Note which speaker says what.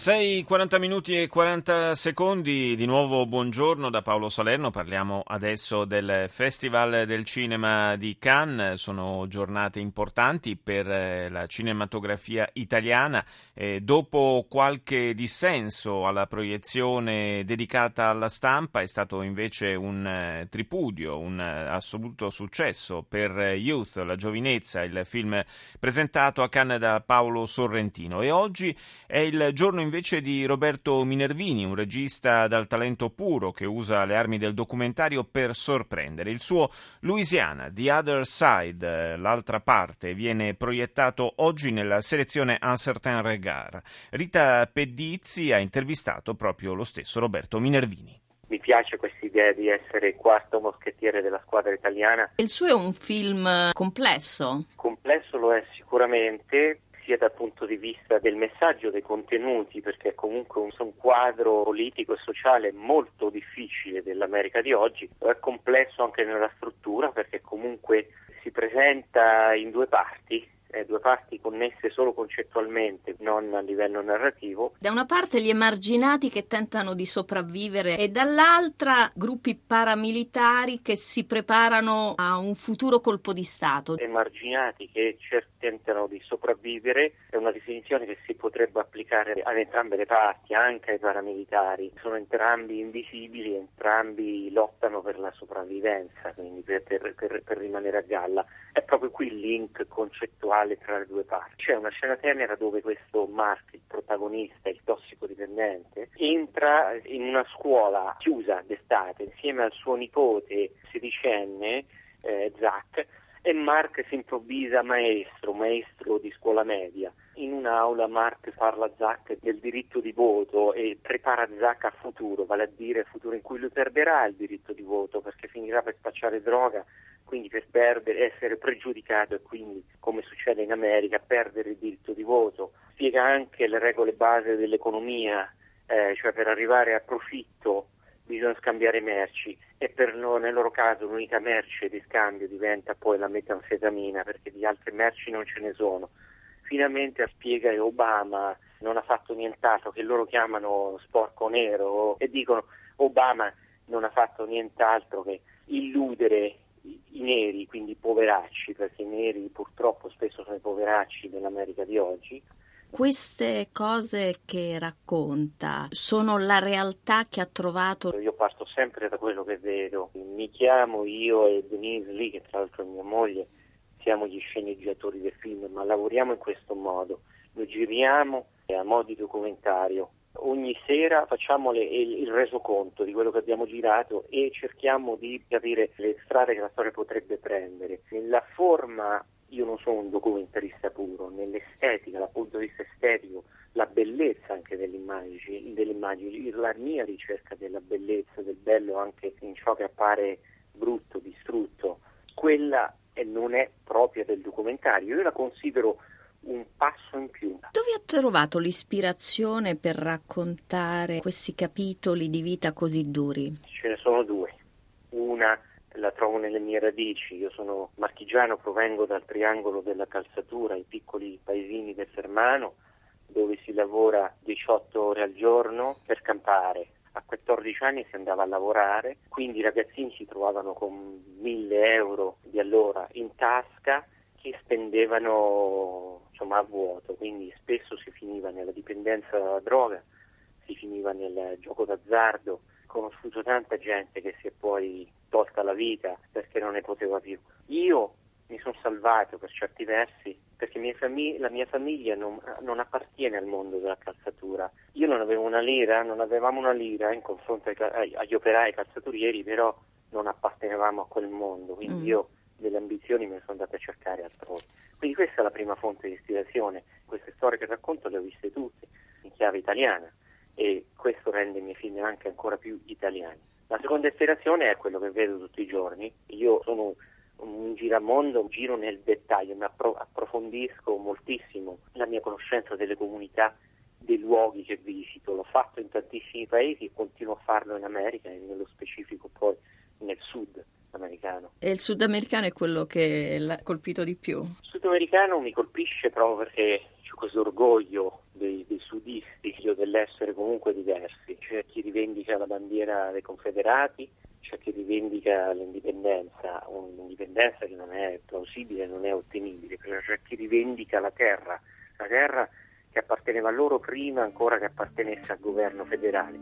Speaker 1: 6, 40 minuti e 40 secondi, di nuovo buongiorno da Paolo Salerno, parliamo adesso del Festival del Cinema di Cannes, sono giornate importanti per eh, la cinematografia italiana, eh, dopo qualche dissenso alla proiezione dedicata alla stampa è stato invece un eh, tripudio, un eh, assoluto successo per Youth, la giovinezza, il film presentato a Cannes da Paolo Sorrentino. E oggi è il giorno in invece di Roberto Minervini, un regista dal talento puro che usa le armi del documentario per sorprendere. Il suo Louisiana, The Other Side, l'altra parte, viene proiettato oggi nella selezione Un certain regard. Rita Pedizzi ha intervistato proprio lo stesso Roberto Minervini
Speaker 2: mi piace questa idea di essere quarto moschettiere della squadra italiana.
Speaker 3: Il suo è un film complesso.
Speaker 2: Complesso lo è sicuramente, sia dal punto di vista del messaggio, dei contenuti, perché comunque un, un quadro politico e sociale molto difficile dell'America di oggi, è complesso anche nella struttura perché comunque si presenta in due parti, eh, due parti connesse solo concettualmente, non a livello narrativo.
Speaker 3: Da una parte gli emarginati che tentano di sopravvivere e dall'altra gruppi paramilitari che si preparano a un futuro colpo di Stato.
Speaker 2: Emarginati che tentano di sopravvivere è una definizione che si potrebbe applicare ad entrambe le parti, anche ai paramilitari. Sono entrambi invisibili, entrambi lottano per la sopravvivenza, quindi per, per, per, per rimanere a galla. È proprio qui il link concettuale tra le due parti. C'è una scena tenera dove questo Mark, il protagonista, il tossicodipendente, entra in una scuola chiusa d'estate insieme al suo nipote sedicenne, eh, Zach, e Mark si improvvisa maestro, maestro di scuola media. In un'aula Mark parla a Zach del diritto di voto e prepara Zach a futuro, vale a dire futuro in cui lui perderà il diritto di voto perché finirà per spacciare droga quindi per perdere, essere pregiudicato e quindi, come succede in America, perdere il diritto di voto. Spiega anche le regole base dell'economia, eh, cioè per arrivare a profitto bisogna scambiare merci e per lo, nel loro caso l'unica merce di scambio diventa poi la metanfetamina perché di altre merci non ce ne sono. Finalmente spiega che Obama non ha fatto nient'altro, che loro chiamano sporco nero e dicono Obama non ha fatto nient'altro che illudere i neri, quindi i poveracci, perché i neri purtroppo spesso sono i poveracci dell'America di oggi.
Speaker 3: Queste cose che racconta sono la realtà che ha trovato?
Speaker 2: Io parto sempre da quello che vedo. Mi chiamo io e Denise Lee, che tra l'altro è mia moglie, siamo gli sceneggiatori del film, ma lavoriamo in questo modo. Lo giriamo a mo' di documentario ogni sera facciamo le, il, il, resoconto di quello che abbiamo girato e cerchiamo di capire le strade che la storia potrebbe prendere. Nella forma io non sono un documentarista puro, nell'estetica, dal punto di vista estetico, la bellezza anche delle immagini, delle immagini, la mia ricerca della bellezza, del bello anche in ciò che appare brutto, distrutto, quella non è propria del documentario. Io la considero un passo in più.
Speaker 3: Dove ha trovato l'ispirazione per raccontare questi capitoli di vita così duri?
Speaker 2: Ce ne sono due. Una la trovo nelle mie radici. Io sono marchigiano, provengo dal triangolo della calzatura, i piccoli paesini del Fermano, dove si lavora 18 ore al giorno per campare. A 14 anni si andava a lavorare, quindi i ragazzini si trovavano con 1000 euro di allora in tasca che spendevano insomma, a vuoto, quindi spesso si finiva nella dipendenza dalla droga, si finiva nel gioco d'azzardo. Ho conosciuto tanta gente che si è poi vita perché non ne poteva più. Io mi sono salvato per certi versi perché mia famig- la mia famiglia non, non, appartiene al mondo della calzatura. Io non avevo una lira, non avevamo una lira in confronto ai, agli operai calzaturieri, però non appartenevamo a quel mondo, quindi mm. io delle ambizioni me ne sono andate a cercare altrove. Quindi questa è la prima fonte di ispirazione. Queste storie che racconto le ho viste tutte in chiave italiana e questo rende i miei film anche ancora più italiani. La seconda ispirazione è quello che vedo tutti i giorni. Io sono un giramondo, giro nel dettaglio, mi appro- approfondisco moltissimo la mia conoscenza delle comunità dei luoghi che visito. L'ho fatto in tantissimi paesi e continuo a farlo in America e nello specifico poi nel sud americano.
Speaker 3: E il sudamericano è quello che l'ha colpito di più? Il
Speaker 2: sudamericano mi colpisce proprio perché c'è questo orgoglio dei, dei sudisti, dell'essere comunque diversi. C'è chi rivendica la bandiera dei confederati, c'è chi rivendica l'indipendenza, un'indipendenza che non è plausibile, non è ottenibile, c'è chi rivendica la terra, la terra che apparteneva a loro prima ancora che appartenesse al governo federale.